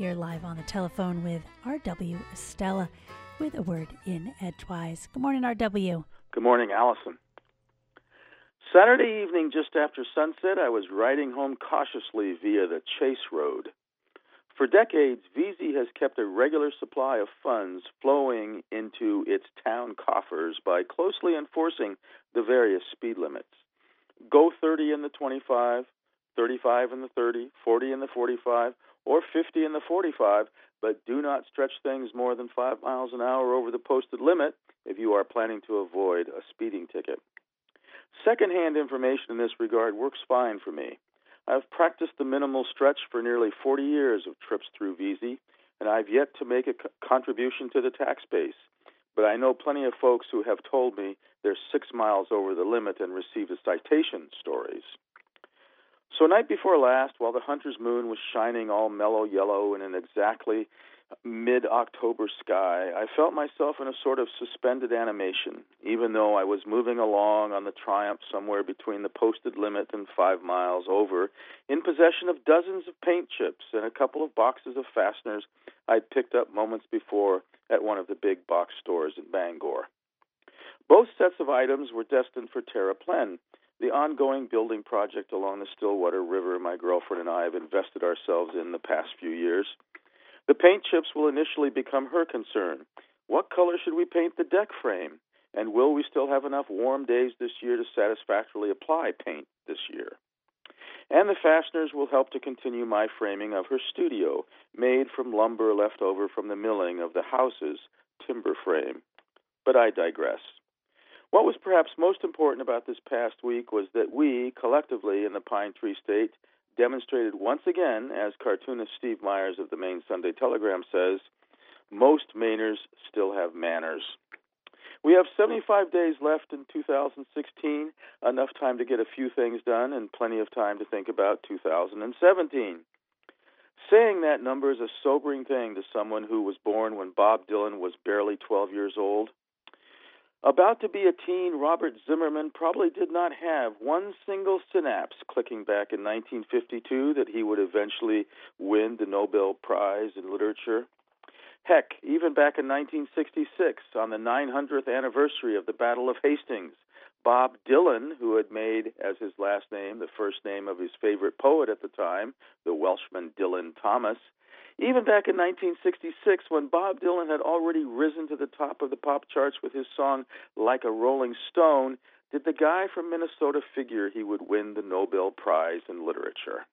You're live on the telephone with RW Estela with a word in Edgewise. Good morning, RW. Good morning, Allison. Saturday evening, just after sunset, I was riding home cautiously via the Chase Road. For decades, Veazie has kept a regular supply of funds flowing into its town coffers by closely enforcing the various speed limits. Go 30 in the 25, 35 in the 30, 40 in the 45, or 50 in the 45, but do not stretch things more than 5 miles an hour over the posted limit if you are planning to avoid a speeding ticket. Secondhand information in this regard works fine for me. I've practiced the minimal stretch for nearly 40 years of trips through Veazie, and I've yet to make a co- contribution to the tax base. But I know plenty of folks who have told me they're six miles over the limit and received a citation stories. So, night before last, while the hunter's moon was shining all mellow yellow in an exactly mid October sky, I felt myself in a sort of suspended animation, even though I was moving along on the Triumph somewhere between the posted limit and five miles over, in possession of dozens of paint chips and a couple of boxes of fasteners I'd picked up moments before at one of the big box stores in Bangor. Both sets of items were destined for Terra Plen, the ongoing building project along the Stillwater River my girlfriend and I have invested ourselves in the past few years. The paint chips will initially become her concern. What color should we paint the deck frame? And will we still have enough warm days this year to satisfactorily apply paint this year? And the fasteners will help to continue my framing of her studio, made from lumber left over from the milling of the house's timber frame. But I digress. What was perhaps most important about this past week was that we, collectively in the Pine Tree State, demonstrated once again, as cartoonist Steve Myers of the Maine Sunday Telegram says, most Mainers still have manners. We have 75 days left in 2016, enough time to get a few things done, and plenty of time to think about 2017. Saying that number is a sobering thing to someone who was born when Bob Dylan was barely 12 years old. About to be a teen, Robert Zimmerman probably did not have one single synapse clicking back in 1952 that he would eventually win the Nobel Prize in Literature. Heck, even back in 1966, on the 900th anniversary of the Battle of Hastings, Bob Dylan, who had made as his last name the first name of his favorite poet at the time, the Welshman Dylan Thomas, even back in 1966, when Bob Dylan had already risen to the top of the pop charts with his song Like a Rolling Stone, did the guy from Minnesota figure he would win the Nobel Prize in Literature?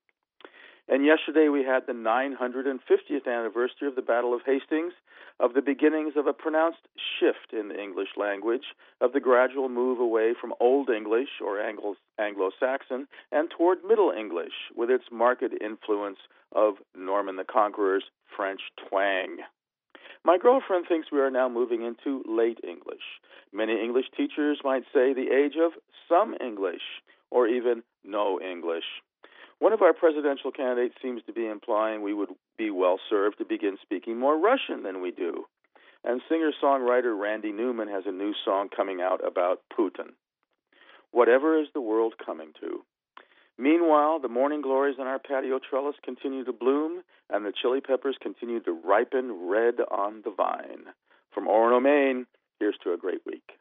And yesterday we had the 950th anniversary of the Battle of Hastings, of the beginnings of a pronounced shift in the English language, of the gradual move away from Old English or Anglo Saxon and toward Middle English, with its marked influence of Norman the Conqueror's French twang. My girlfriend thinks we are now moving into late English. Many English teachers might say the age of some English, or even no English. One of our presidential candidates seems to be implying we would be well served to begin speaking more Russian than we do. And singer songwriter Randy Newman has a new song coming out about Putin. Whatever is the world coming to? Meanwhile, the morning glories on our patio trellis continue to bloom, and the chili peppers continue to ripen red on the vine. From Orono, Maine, here's to a great week.